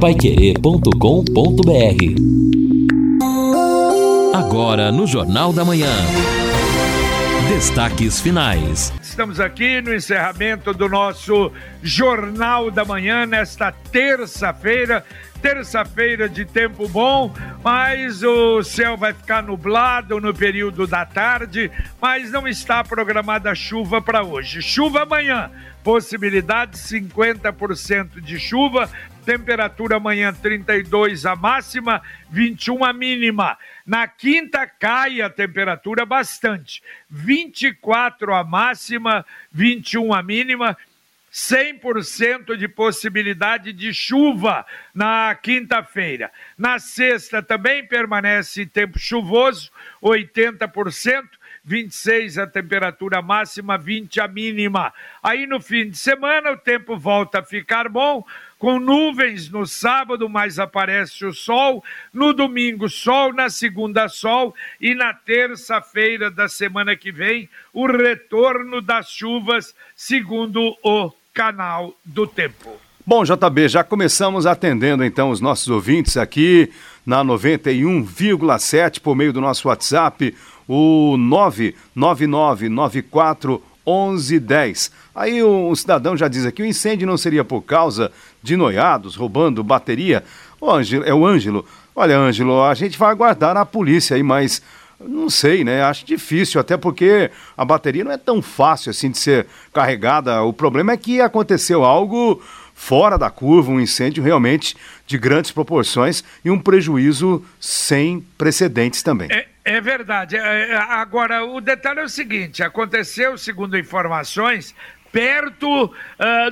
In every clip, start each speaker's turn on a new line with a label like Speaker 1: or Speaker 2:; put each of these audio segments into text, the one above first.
Speaker 1: paiquerê.com.br Agora no Jornal da Manhã. Destaques finais.
Speaker 2: Estamos aqui no encerramento do nosso Jornal da Manhã, nesta terça-feira. Terça-feira de tempo bom, mas o céu vai ficar nublado no período da tarde, mas não está programada chuva para hoje. Chuva amanhã, possibilidade 50% de chuva, temperatura amanhã 32 a máxima, 21 a mínima. Na quinta cai a temperatura bastante, 24 a máxima, 21 a mínima. 100% de possibilidade de chuva na quinta-feira. Na sexta também permanece tempo chuvoso, 80%. 26 a temperatura máxima, 20 a mínima. Aí no fim de semana o tempo volta a ficar bom, com nuvens no sábado, mas aparece o sol. No domingo, sol. Na segunda, sol. E na terça-feira da semana que vem, o retorno das chuvas, segundo o canal do tempo.
Speaker 3: Bom, JB, já começamos atendendo então os nossos ouvintes aqui na 91,7 por meio do nosso WhatsApp, o 99994 1110. Aí um cidadão já diz aqui: o incêndio não seria por causa de noiados roubando bateria? O Ângelo, é o Ângelo. Olha, Ângelo, a gente vai aguardar a polícia aí, mas não sei, né? Acho difícil, até porque a bateria não é tão fácil assim de ser carregada. O problema é que aconteceu algo fora da curva, um incêndio realmente de grandes proporções e um prejuízo sem precedentes também.
Speaker 2: É, é verdade. É, é agora, o detalhe é o seguinte: aconteceu, segundo informações, perto uh,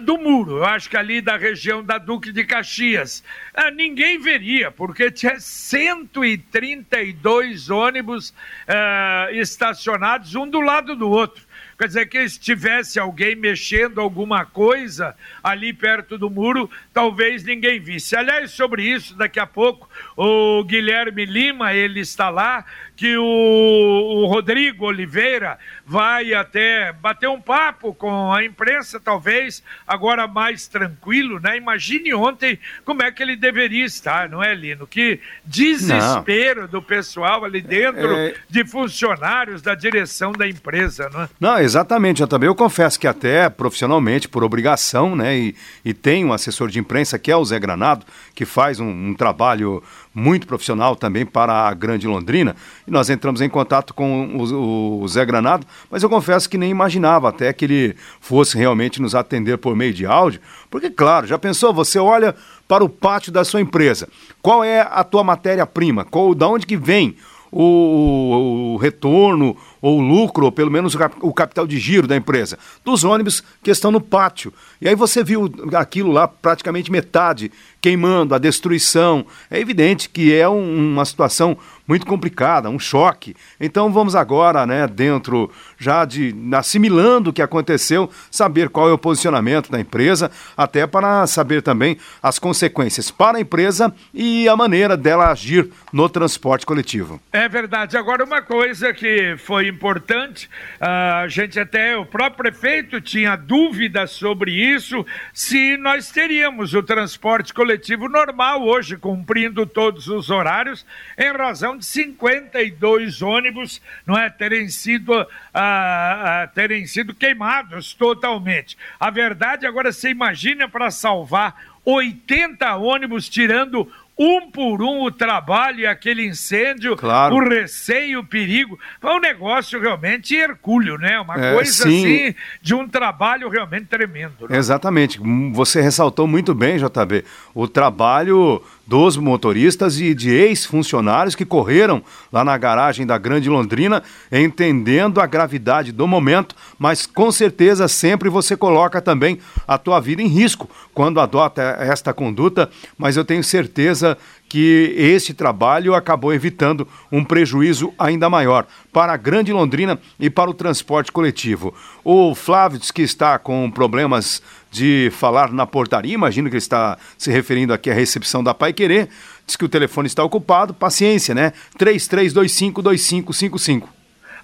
Speaker 2: do muro, eu acho que ali da região da Duque de Caxias. Uh, ninguém veria, porque tinha 132 ônibus uh, estacionados um do lado do outro. Quer dizer que se tivesse alguém mexendo alguma coisa ali perto do muro, talvez ninguém visse. Aliás, sobre isso, daqui a pouco, o Guilherme Lima, ele está lá, que o, o Rodrigo Oliveira vai até bater um papo com a imprensa, talvez, agora mais tranquilo, né? Imagine ontem como é que ele deveria estar, não é, Lino? Que desespero não. do pessoal ali dentro, é... de funcionários da direção da empresa, não é?
Speaker 3: Não, exatamente, eu também eu confesso que até profissionalmente, por obrigação, né, e, e tem um assessor de imprensa que é o Zé Granado, que faz um, um trabalho muito profissional também para a Grande Londrina. E nós entramos em contato com o, o, Zé Granado, mas eu confesso que nem imaginava até que ele fosse realmente nos atender por meio de áudio, porque, claro, já pensou, você olha para o pátio da sua empresa, qual é a tua matéria-prima, qual, da onde que vem o, o, o retorno, ou lucro, ou pelo menos o capital de giro da empresa, dos ônibus que estão no pátio. E aí você viu aquilo lá, praticamente metade queimando, a destruição. É evidente que é um, uma situação muito complicada, um choque. Então vamos agora, né, dentro já de assimilando o que aconteceu, saber qual é o posicionamento da empresa, até para saber também as consequências para a empresa e a maneira dela agir no transporte coletivo.
Speaker 2: É verdade. Agora uma coisa que foi importante, a gente até, o próprio prefeito tinha dúvidas sobre isso, se nós teríamos o transporte coletivo normal hoje, cumprindo todos os horários, em razão de 52 ônibus não é, terem, sido, ah, ah, terem sido queimados totalmente. A verdade, agora você imagina para salvar 80 ônibus tirando um por um o trabalho e aquele incêndio, claro. o receio, o perigo. Foi um negócio realmente hercúleo, né? Uma é, coisa sim. assim de um trabalho realmente tremendo.
Speaker 3: Né? Exatamente. Você ressaltou muito bem, JB, o trabalho dos motoristas e de ex-funcionários que correram lá na garagem da Grande Londrina, entendendo a gravidade do momento, mas com certeza sempre você coloca também a tua vida em risco quando adota esta conduta, mas eu tenho certeza que este trabalho acabou evitando um prejuízo ainda maior para a Grande Londrina e para o transporte coletivo. O Flávio que está com problemas de falar na portaria, imagino que ele está se referindo aqui à recepção da Pai Querer, diz que o telefone está ocupado, paciência, né? 33252555.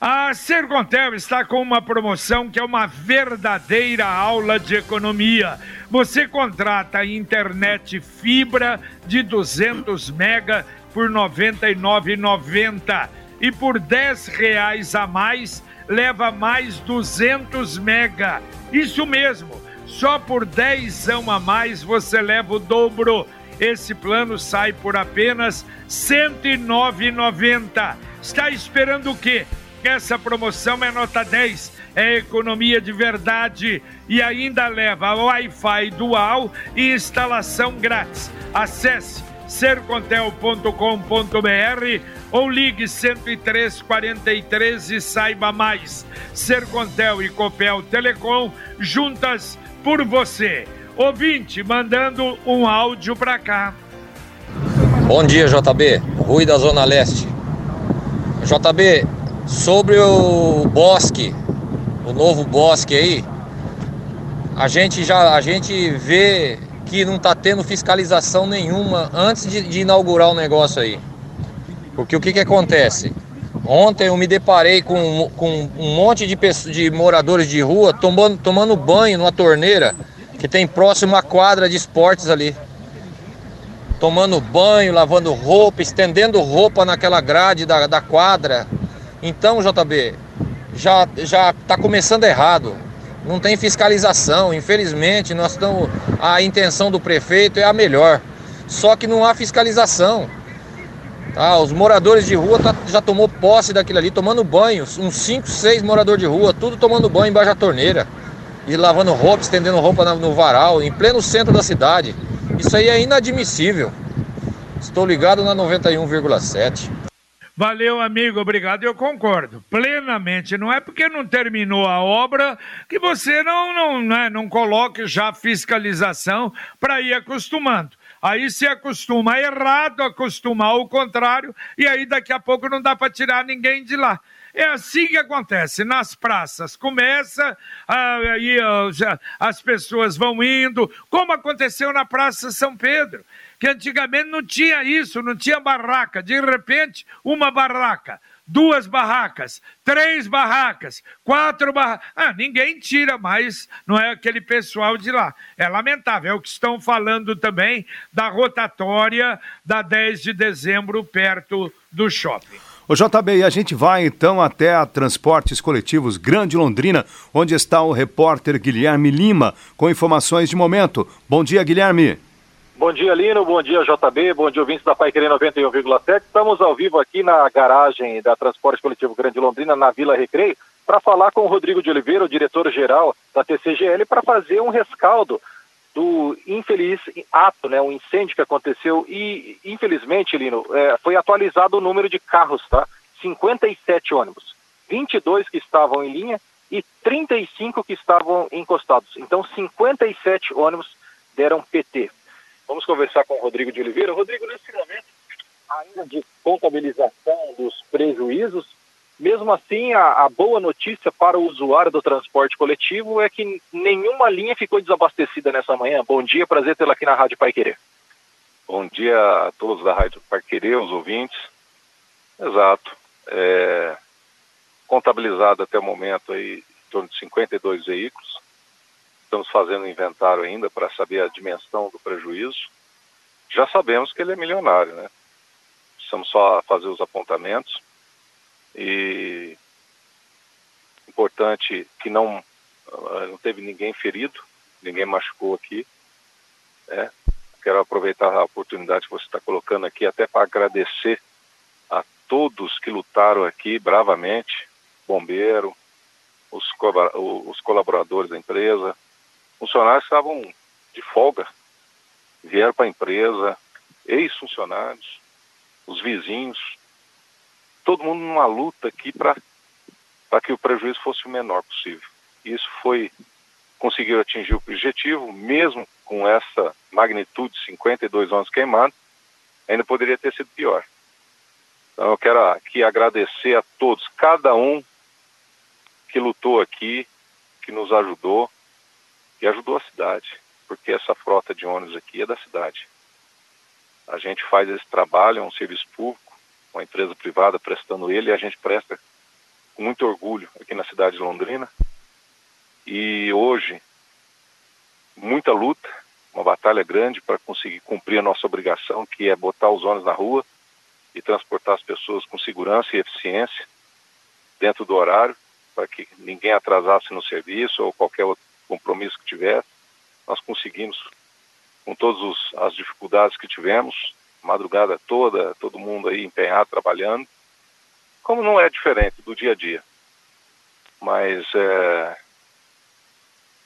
Speaker 2: A Sercontel está com uma promoção que é uma verdadeira aula de economia. Você contrata internet fibra de 200 mega por R$ 99,90 e por R$ reais a mais leva mais 200 mega. Isso mesmo, só por 10 a mais você leva o dobro. Esse plano sai por apenas R$ 109,90. Está esperando o quê? Essa promoção é nota 10, é economia de verdade e ainda leva Wi-Fi dual e instalação grátis. Acesse sercontel.com.br ou ligue 10343 e saiba mais. Sercontel e Copel Telecom juntas por você. Ouvinte mandando um áudio para cá.
Speaker 4: Bom dia, JB. Rui da Zona Leste. JB, Sobre o bosque, o novo bosque aí, a gente já a gente vê que não está tendo fiscalização nenhuma antes de, de, inaugurar o negócio aí. Porque o que, que acontece? Ontem eu me deparei com, com um monte de, pessoas, de moradores de rua tomando, tomando banho numa torneira que tem próximo à quadra de esportes ali. Tomando banho, lavando roupa, estendendo roupa naquela grade da, da quadra. Então, JB, já já está começando errado. Não tem fiscalização. Infelizmente, nós estamos a intenção do prefeito é a melhor. Só que não há fiscalização. Tá, os moradores de rua tá, já tomou posse daquilo ali, tomando banho. Uns 5, 6 moradores de rua, tudo tomando banho embaixo da torneira. E lavando roupa, estendendo roupa no varal, em pleno centro da cidade. Isso aí é inadmissível. Estou ligado na 91,7.
Speaker 2: Valeu, amigo, obrigado. Eu concordo plenamente. Não é porque não terminou a obra que você não, não, né, não coloque já fiscalização para ir acostumando. Aí se acostuma errado, acostuma ao contrário, e aí daqui a pouco não dá para tirar ninguém de lá. É assim que acontece nas praças. Começa, aí as pessoas vão indo, como aconteceu na Praça São Pedro que antigamente não tinha isso, não tinha barraca. De repente, uma barraca, duas barracas, três barracas, quatro barracas. Ah, ninguém tira mais, não é aquele pessoal de lá. É lamentável. É o que estão falando também da rotatória da 10 de dezembro perto do shopping.
Speaker 3: O JB, a gente vai então até a Transportes Coletivos Grande Londrina, onde está o repórter Guilherme Lima, com informações de momento. Bom dia, Guilherme.
Speaker 5: Bom dia, Lino. Bom dia, JB. Bom dia, ouvintes da Pai Querer 91,7. Estamos ao vivo aqui na garagem da Transporte Coletivo Grande Londrina, na Vila Recreio, para falar com o Rodrigo de Oliveira, o diretor-geral da TCGL, para fazer um rescaldo do infeliz ato, né, um incêndio que aconteceu e, infelizmente, Lino, é, foi atualizado o número de carros, tá? 57 ônibus, 22 que estavam em linha e 35 que estavam encostados. Então, 57 ônibus deram PT. Vamos conversar com o Rodrigo de Oliveira. Rodrigo, nesse momento, ainda de contabilização dos prejuízos, mesmo assim, a, a, boa notícia para o usuário do transporte coletivo é que nenhuma linha ficou desabastecida nessa manhã. Bom dia, prazer tê-la aqui na Rádio Pai Querer.
Speaker 6: Bom dia a todos da Rádio Pai Querer, os ouvintes. Exato. É, contabilizado até o momento aí em torno de 52 veículos. Estamos fazendo inventário ainda para saber a dimensão do prejuízo. Já sabemos que ele é milionário, né? Precisamos só fazer os apontamentos. E importante que não, ah, não teve ninguém ferido, ninguém machucou aqui. Né? Quero aproveitar a oportunidade que você está colocando aqui até para agradecer a todos que lutaram aqui bravamente, bombeiro, os, os colaboradores da empresa, funcionários estavam de folga, vieram para a empresa, ex-funcionários, os vizinhos, todo mundo numa luta aqui para que o prejuízo fosse o menor possível. Isso foi, conseguiu atingir o objetivo, mesmo com essa magnitude, 52 anos queimados, ainda poderia ter sido pior. Então eu quero aqui agradecer a todos, cada um que lutou aqui, que nos ajudou, e ajudou a cidade, porque essa frota de ônibus aqui é da cidade. A gente faz esse trabalho, é um serviço público, uma empresa privada prestando ele, e a gente presta com muito orgulho aqui na cidade de Londrina. E hoje, muita luta, uma batalha grande para conseguir cumprir a nossa obrigação, que é botar os ônibus na rua e transportar as pessoas com segurança e eficiência dentro do horário, para que ninguém atrasasse no serviço ou qualquer outro compromisso que tivesse. Nós conseguimos, com todas as dificuldades que tivemos, madrugada toda, todo mundo aí empenhado, trabalhando, como não é diferente do dia a dia. Mas é,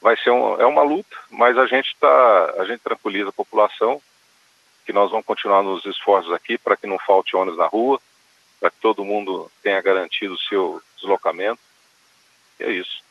Speaker 6: vai ser um, é uma luta, mas a gente tá, a gente tranquiliza a população que nós vamos continuar nos esforços aqui para que não falte ônibus na rua, para que todo mundo tenha garantido o seu deslocamento. E é isso.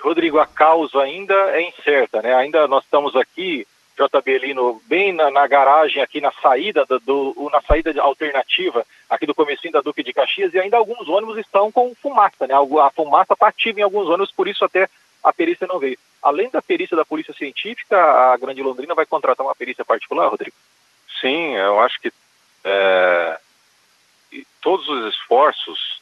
Speaker 5: Rodrigo, a causa ainda é incerta, né? Ainda nós estamos aqui JB Lino, bem na, na, garagem aqui na saída do, do, na saída alternativa aqui do comecinho da Duque de Caxias e ainda alguns ônibus estão com fumaça, né? A fumaça está ativa em alguns ônibus, por isso até a perícia não veio. Além da perícia da Polícia Científica, a Grande Londrina vai contratar uma perícia particular, Rodrigo?
Speaker 6: Sim, eu acho que é, todos os esforços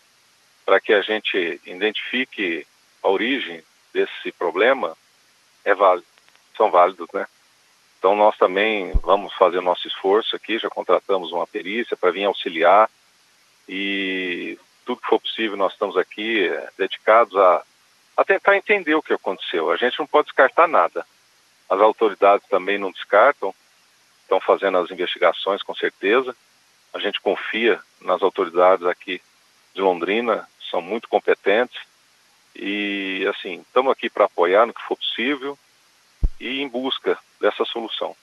Speaker 6: para que a gente identifique a origem desse problema é válido, são válidos, né? Então nós também vamos fazer nosso esforço aqui, já contratamos uma perícia para vir auxiliar e tudo que for possível nós estamos aqui é, dedicados a, a tentar entender o que aconteceu. A gente não pode descartar nada. As autoridades também não descartam, estão fazendo as investigações com certeza. A gente confia nas autoridades aqui de Londrina, são muito competentes e assim estamos aqui para apoiar no que for possível e em busca dessa solução.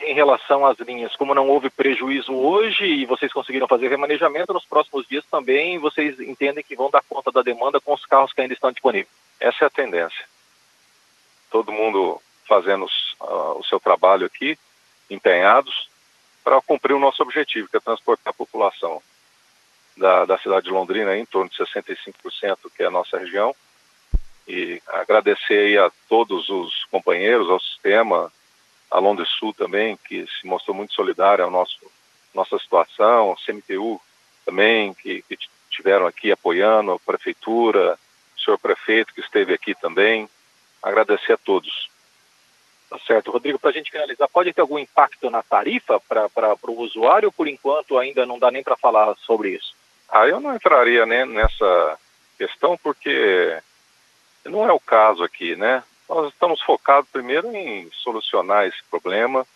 Speaker 5: Em relação às linhas, como não houve prejuízo hoje e vocês conseguiram fazer remanejamento, nos próximos dias também vocês entendem que vão dar conta da demanda com os carros que ainda estão disponíveis?
Speaker 6: Essa é a tendência. Todo mundo fazendo uh, o seu trabalho aqui, empenhados, para cumprir o nosso objetivo, que é transportar a população da, da cidade de Londrina em torno de 65%, que é a nossa região, e agradecer a todos os companheiros, ao sistema, a Londres Sul também, que se mostrou muito solidário ao nosso nossa situação, ao CMTU também, que, que tiveram aqui apoiando, a prefeitura, o senhor prefeito que esteve aqui também. Agradecer a todos.
Speaker 5: Tá certo. Rodrigo, para a gente finalizar, pode ter algum impacto na tarifa para o usuário? Por enquanto, ainda não dá nem para falar sobre isso.
Speaker 6: Ah, eu não entraria né, nessa questão porque não é o caso aqui, né? Nós estamos focados primeiro em solucionar esse problema.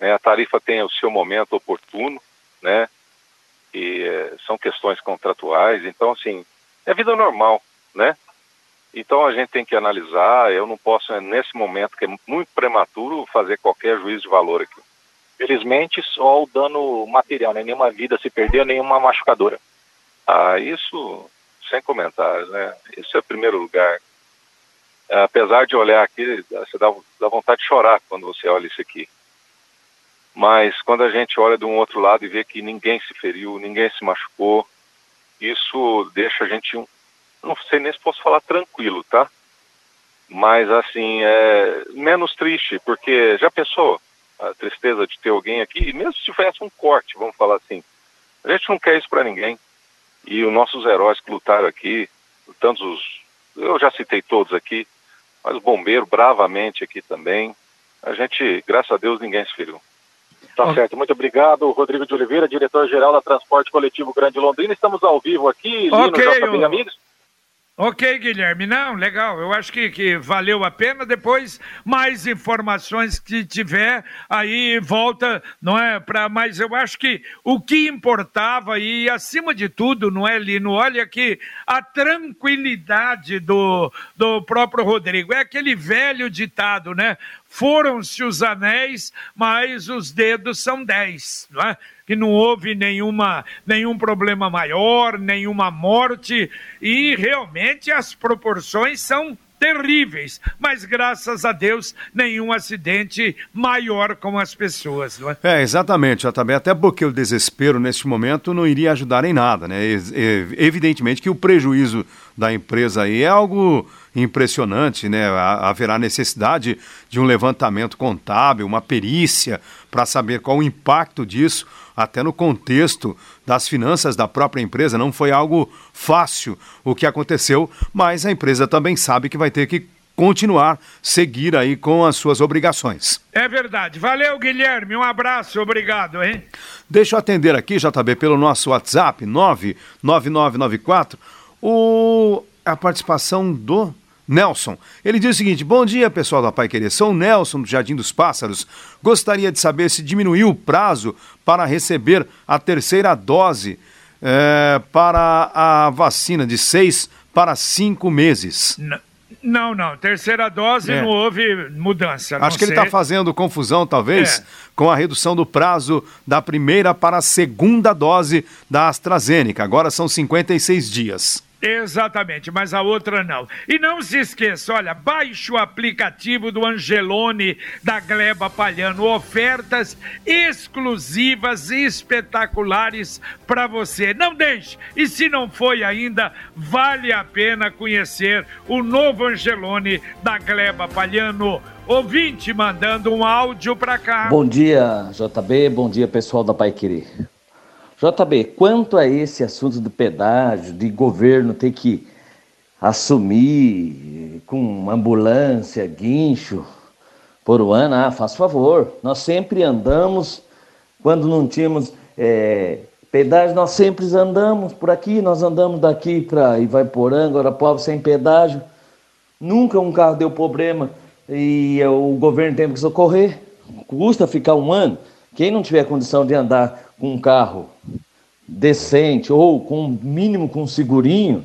Speaker 6: Né? A tarifa tem o seu momento oportuno, né? E é, são questões contratuais, então assim é vida normal, né? Então a gente tem que analisar. Eu não posso nesse momento que é muito prematuro fazer qualquer juízo de valor aqui.
Speaker 5: Felizmente só o dano material, né? nenhuma vida se perdeu, nenhuma machucadora.
Speaker 6: Ah, isso sem comentários, né? Isso é o primeiro lugar apesar de olhar aqui, você dá, dá vontade de chorar quando você olha isso aqui. Mas quando a gente olha de um outro lado e vê que ninguém se feriu, ninguém se machucou, isso deixa a gente, não sei nem se posso falar tranquilo, tá? Mas assim, é menos triste, porque já pensou a tristeza de ter alguém aqui, mesmo se tivesse um corte, vamos falar assim, a gente não quer isso para ninguém. E os nossos heróis que lutaram aqui, tantos os, eu já citei todos aqui, mas o bombeiro bravamente aqui também. A gente, graças a Deus, ninguém se feriu.
Speaker 5: Tá certo, muito obrigado, Rodrigo de Oliveira, diretor-geral da Transporte Coletivo Grande Londrina. Estamos ao vivo aqui, Lino, okay, JB, amigos.
Speaker 2: Ok, Guilherme, não, legal. Eu acho que, que valeu a pena. Depois, mais informações que tiver, aí volta, não é? Pra, mas eu acho que o que importava, e acima de tudo, não é, Lino? Olha que a tranquilidade do, do próprio Rodrigo. É aquele velho ditado, né? Foram-se os anéis, mas os dedos são dez, não é? Que não houve nenhuma, nenhum problema maior, nenhuma morte, e realmente as proporções são terríveis, mas graças a Deus nenhum acidente maior com as pessoas, não é?
Speaker 3: É, exatamente, também até porque o desespero neste momento não iria ajudar em nada, né? Evidentemente que o prejuízo da empresa aí é algo impressionante, né? Haverá necessidade de um levantamento contábil, uma perícia, para saber qual o impacto disso, até no contexto das finanças da própria empresa. Não foi algo fácil o que aconteceu, mas a empresa também sabe que vai ter que continuar, seguir aí com as suas obrigações.
Speaker 2: É verdade. Valeu, Guilherme. Um abraço, obrigado, hein?
Speaker 3: Deixa eu atender aqui, JB, pelo nosso WhatsApp, 99994, o... a participação do Nelson. Ele diz o seguinte: Bom dia, pessoal da Pai Querer. Sou o Nelson do Jardim dos Pássaros. Gostaria de saber se diminuiu o prazo para receber a terceira dose é, para a vacina de seis para cinco meses.
Speaker 2: Não. Não, não. Terceira dose é. não houve mudança.
Speaker 3: Acho que ele está fazendo confusão, talvez, é. com a redução do prazo da primeira para a segunda dose da AstraZeneca. Agora são 56 dias.
Speaker 2: Exatamente, mas a outra não. E não se esqueça, olha, baixe o aplicativo do Angelone da Gleba Palhano, ofertas exclusivas e espetaculares para você. Não deixe. E se não foi ainda, vale a pena conhecer o novo Angelone da Gleba Palhano. Ouvinte mandando um áudio para cá.
Speaker 7: Bom dia, JB. Bom dia, pessoal da Pai Querer. JB, quanto a esse assunto do pedágio, de governo ter que assumir com ambulância, guincho por um ano, ah, faz favor, nós sempre andamos, quando não tínhamos é, pedágio, nós sempre andamos por aqui, nós andamos daqui para Ivaiporã, agora pobre sem pedágio, nunca um carro deu problema e o governo tem que socorrer, custa ficar um ano, quem não tiver condição de andar com um carro decente ou com mínimo com segurinho,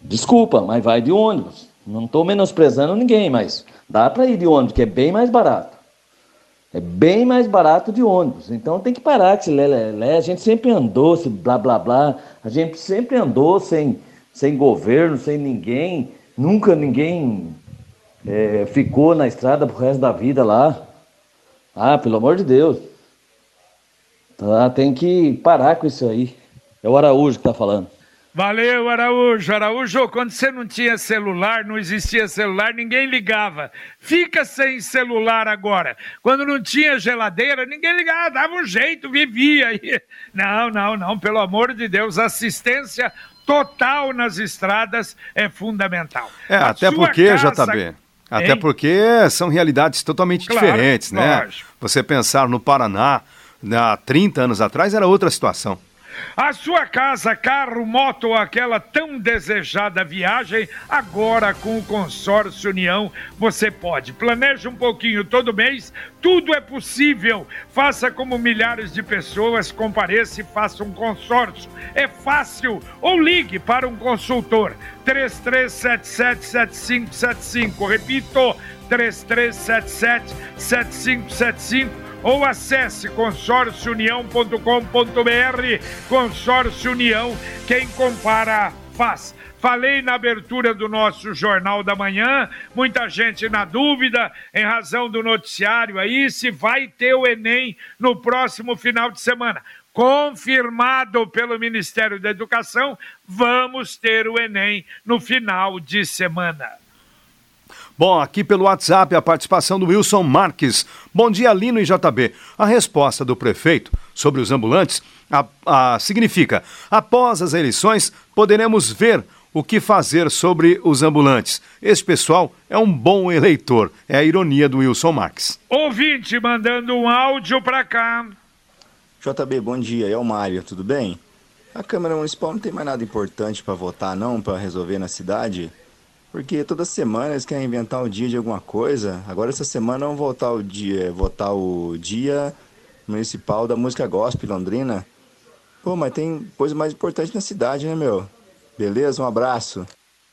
Speaker 7: desculpa, mas vai de ônibus. Não estou menosprezando ninguém, mas dá para ir de ônibus, que é bem mais barato. É bem mais barato de ônibus. Então tem que parar com esse lé, A gente sempre andou, esse blá blá blá. A gente sempre andou sem, sem governo, sem ninguém. Nunca ninguém é, ficou na estrada pro resto da vida lá. Ah, pelo amor de Deus. Tá? Tem que parar com isso aí. É o Araújo que está falando.
Speaker 2: Valeu, Araújo. Araújo, quando você não tinha celular, não existia celular, ninguém ligava. Fica sem celular agora. Quando não tinha geladeira, ninguém ligava, dava um jeito, vivia. Não, não, não, pelo amor de Deus, assistência total nas estradas é fundamental.
Speaker 3: É, A até porque, casa... JB, até hein? porque são realidades totalmente claro, diferentes, né? Lógico. Você pensar no Paraná, há 30 anos atrás era outra situação.
Speaker 2: A sua casa, carro, moto ou aquela tão desejada viagem, agora com o Consórcio União você pode. Planeje um pouquinho todo mês, tudo é possível. Faça como milhares de pessoas, compareça e faça um consórcio. É fácil. Ou ligue para um consultor. 33777575. Repito, 33777575 ou acesse consórciounião.com.br. Consórcio União, quem compara faz. Falei na abertura do nosso Jornal da Manhã, muita gente na dúvida, em razão do noticiário aí, se vai ter o Enem no próximo final de semana. Confirmado pelo Ministério da Educação, vamos ter o Enem no final de semana.
Speaker 3: Bom, aqui pelo WhatsApp a participação do Wilson Marques. Bom dia, Lino e JB. A resposta do prefeito sobre os ambulantes a, a, significa: após as eleições, poderemos ver o que fazer sobre os ambulantes. Esse pessoal é um bom eleitor. É a ironia do Wilson Marques.
Speaker 2: Ouvinte mandando um áudio para cá.
Speaker 8: JB, bom dia. É o Mário, tudo bem? A Câmara Municipal não tem mais nada importante para votar, não, para resolver na cidade? Porque toda semana eles querem inventar o dia de alguma coisa. Agora essa semana vão votar o dia, votar o dia municipal da música gospel Londrina. Pô, mas tem coisa mais importante na cidade, né, meu? Beleza? Um abraço.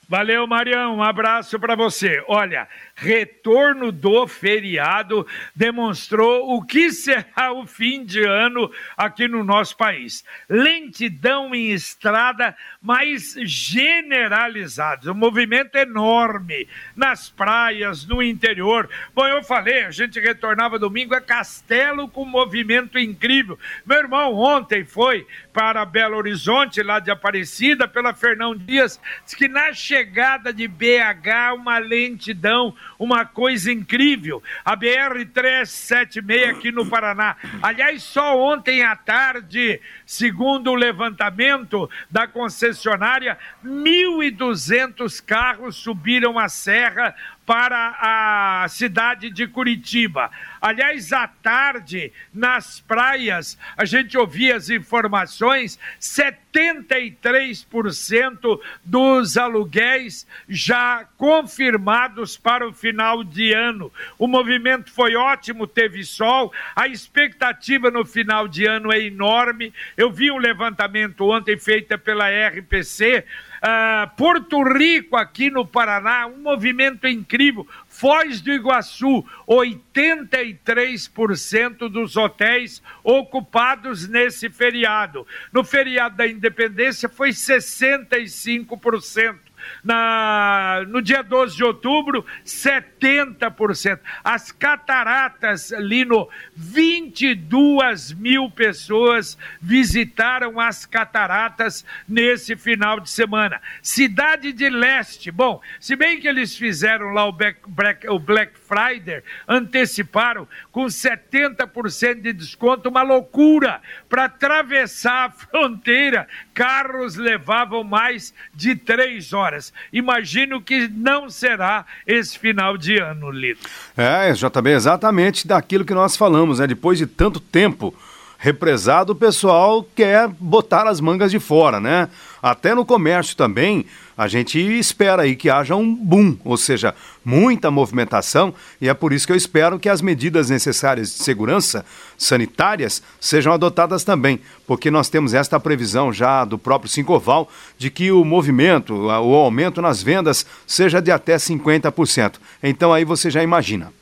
Speaker 2: Valeu, Marião. Um abraço para você. Olha, retorno do feriado demonstrou o que será o fim de ano aqui no nosso país. Lentidão em estrada, mas generalizada. Um movimento enorme nas praias, no interior. Bom, eu falei, a gente retornava domingo, é Castelo com movimento incrível. Meu irmão ontem foi para Belo Horizonte, lá de Aparecida, pela Fernão Dias, disse que na chegada chegada de BH, uma lentidão, uma coisa incrível. A BR-376 aqui no Paraná. Aliás, só ontem à tarde, segundo o levantamento da concessionária, 1.200 carros subiram a serra para a cidade de Curitiba. Aliás, à tarde, nas praias, a gente ouvia as informações: 73% dos aluguéis já confirmados para o final de ano. O movimento foi ótimo, teve sol, a expectativa no final de ano é enorme. Eu vi um levantamento ontem feito pela RPC Uh, Porto Rico, aqui no Paraná, um movimento incrível. Foz do Iguaçu, 83% dos hotéis ocupados nesse feriado. No feriado da Independência foi 65% na, no dia 12 de outubro, 70%. As cataratas, Lino, 22 mil pessoas visitaram as cataratas nesse final de semana. Cidade de Leste, bom, se bem que eles fizeram lá o Black, o Black Friday, anteciparam com 70% de desconto, uma loucura. Para atravessar a fronteira, carros levavam mais de três horas horas. Imagino que não será esse final de ano, Lito.
Speaker 3: É, JB, exatamente daquilo que nós falamos, né? Depois de tanto tempo represado, o pessoal quer botar as mangas de fora, né? Até no comércio também, a gente espera aí que haja um boom, ou seja, muita movimentação, e é por isso que eu espero que as medidas necessárias de segurança sanitárias sejam adotadas também, porque nós temos esta previsão já do próprio Sincoval de que o movimento, o aumento nas vendas seja de até 50%. Então aí você já imagina.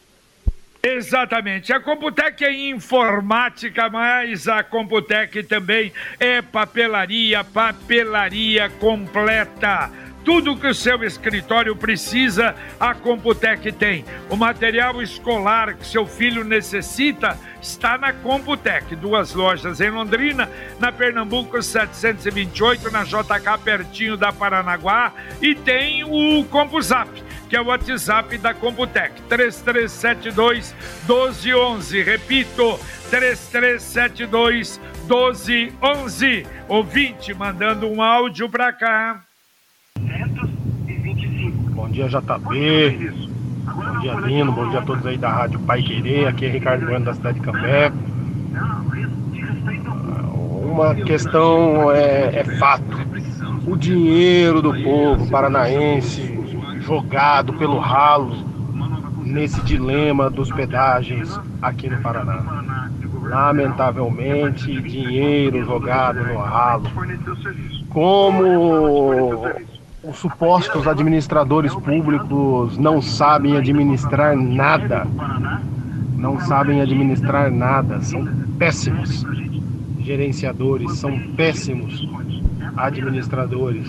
Speaker 2: Exatamente. A Computec é informática, mas a Computec também é papelaria, papelaria completa tudo que o seu escritório precisa, a Computec tem. O material escolar que seu filho necessita está na Computec. Duas lojas em Londrina, na Pernambuco 728, na JK, pertinho da Paranaguá. E tem o CompuZap, que é o WhatsApp da Computec. 3372 1211. Repito, 3372 1211. Ouvinte mandando um áudio para cá.
Speaker 9: Bom dia, JB. Bom dia, Lino. Bom dia a todos aí da Rádio Pai Querer. Aqui é Ricardo Bueno, da cidade de Cambé. Uma questão é, é fato. O dinheiro do povo paranaense jogado pelo ralo nesse dilema dos pedágios aqui no Paraná. Lamentavelmente, dinheiro jogado no ralo. Como os supostos administradores públicos não sabem administrar nada. Não sabem administrar nada, são péssimos gerenciadores, são péssimos administradores.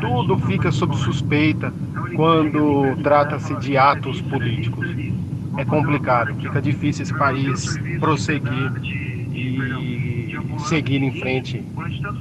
Speaker 9: Tudo fica sob suspeita quando trata-se de atos políticos. É complicado, fica difícil esse país prosseguir e seguir em frente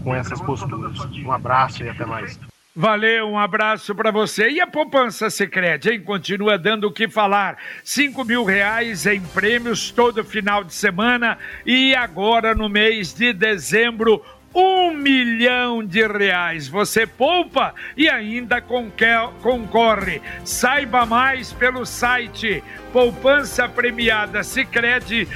Speaker 9: com essas posturas. Um abraço e até mais.
Speaker 2: Valeu, um abraço para você. E a poupança Secrete, hein? Continua dando o que falar. Cinco mil reais em prêmios todo final de semana e agora no mês de dezembro um milhão de reais. Você poupa e ainda concorre. Saiba mais pelo site poupança premiada cicred.com.br.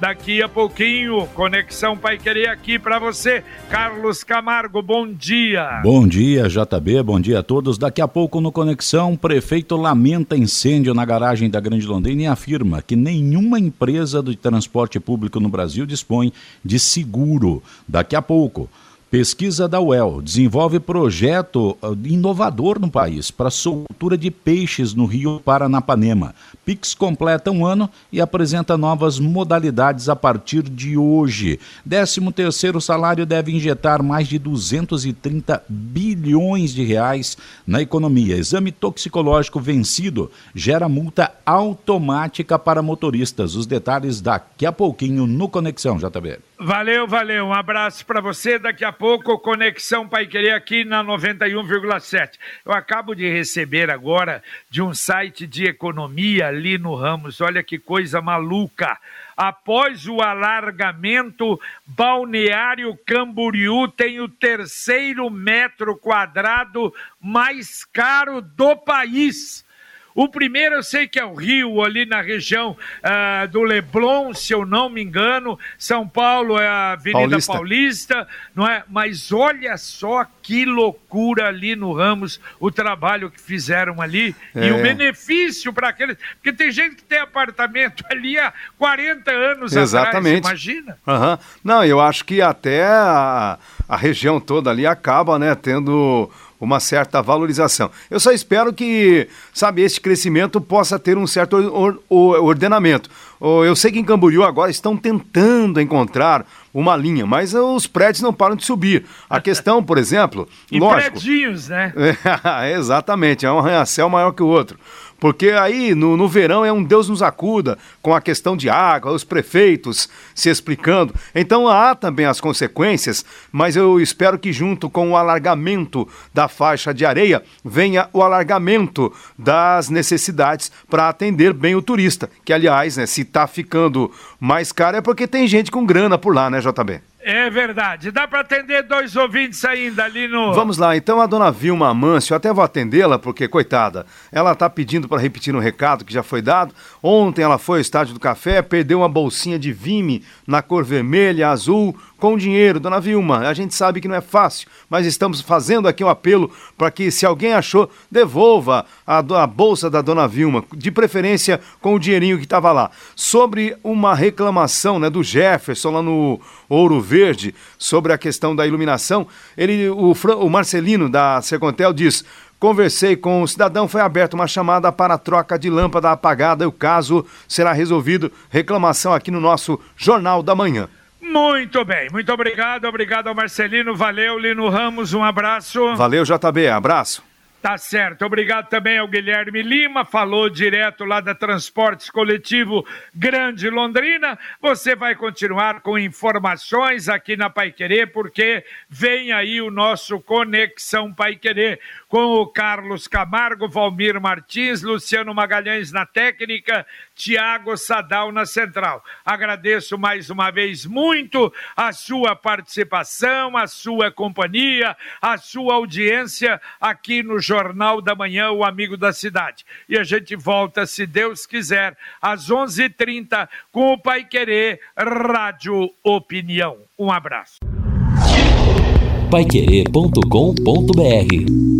Speaker 2: Daqui a pouquinho, Conexão Pai Querer aqui para você. Carlos Camargo, bom dia.
Speaker 10: Bom dia, JB, bom dia a todos. Daqui a pouco no Conexão, prefeito lamenta incêndio na garagem da Grande Londrina e afirma que nenhuma empresa de transporte público no Brasil dispõe de seguro. Daqui a pouco. Pesquisa da UEL desenvolve projeto ah, inovador no país para soltura de peixes no rio Paranapanema. Pix completa um ano e apresenta novas modalidades a partir de hoje. 13 terceiro salário deve injetar mais de 230 bilhões de reais na economia. Exame toxicológico vencido gera multa automática para motoristas. Os detalhes daqui a pouquinho no Conexão, JB.
Speaker 2: Valeu, valeu. Um abraço para você. Daqui a pouco, Conexão Pai Querer aqui na 91,7. Eu acabo de receber agora de um site de economia ali no Ramos. Olha que coisa maluca. Após o alargamento, Balneário Camboriú tem o terceiro metro quadrado mais caro do país. O primeiro eu sei que é o Rio, ali na região uh, do Leblon, se eu não me engano. São Paulo é a Avenida Paulista. Paulista, não é? Mas olha só que loucura ali no Ramos, o trabalho que fizeram ali é. e o é. benefício para aqueles. Porque tem gente que tem apartamento ali há 40 anos
Speaker 3: Exatamente.
Speaker 2: atrás, imagina.
Speaker 3: Uhum. Não, eu acho que até a, a região toda ali acaba, né, tendo uma certa valorização. Eu só espero que, sabe, esse crescimento possa ter um certo or, or, ordenamento. Eu sei que em Camboriú agora estão tentando encontrar uma linha, mas os prédios não param de subir. A questão, por exemplo,
Speaker 2: e
Speaker 3: lógico...
Speaker 2: prédios, né?
Speaker 3: É, exatamente, é um arranha-céu maior que o outro. Porque aí no, no verão é um Deus nos acuda com a questão de água, os prefeitos se explicando. Então há também as consequências, mas eu espero que junto com o alargamento da faixa de areia venha o alargamento das necessidades para atender bem o turista. Que aliás, né, se está ficando mais caro é porque tem gente com grana por lá, né, JB?
Speaker 2: É verdade. Dá para atender dois ouvintes ainda ali no.
Speaker 3: Vamos lá, então a dona Vilma Amâncio, até vou atendê-la, porque, coitada, ela tá pedindo para repetir um recado que já foi dado. Ontem ela foi ao Estádio do Café, perdeu uma bolsinha de Vime na cor vermelha, azul, com dinheiro. Dona Vilma, a gente sabe que não é fácil, mas estamos fazendo aqui um apelo para que, se alguém achou, devolva a, a, bolsa da Dona Vilma, de preferência com o dinheirinho que estava lá. Sobre uma reclamação né, do Jefferson lá no Ouro Verde, sobre a questão da iluminação, ele, o, o Marcelino da Secontel diz. Conversei com o cidadão, foi aberta uma chamada para troca de lâmpada apagada e o caso será resolvido. Reclamação aqui no nosso Jornal da Manhã.
Speaker 2: Muito bem, muito obrigado, obrigado ao Marcelino, valeu, Lino Ramos, um abraço.
Speaker 3: Valeu, JB, abraço.
Speaker 2: Tá certo. Obrigado também ao Guilherme Lima, falou direto lá da Transportes Coletivo Grande Londrina. Você vai continuar com informações aqui na Pai Querer, porque vem aí o nosso Conexão Pai Querer com o Carlos Camargo, Valmir Martins, Luciano Magalhães na técnica, Tiago Sadal na central. Agradeço mais uma vez muito a sua participação, a sua companhia, a sua audiência aqui no Jornal da Manhã, o Amigo da Cidade. E a gente volta, se Deus quiser, às 11:30 h 30 com o Pai Querer Rádio Opinião. Um abraço.
Speaker 1: Paiquerê.com.br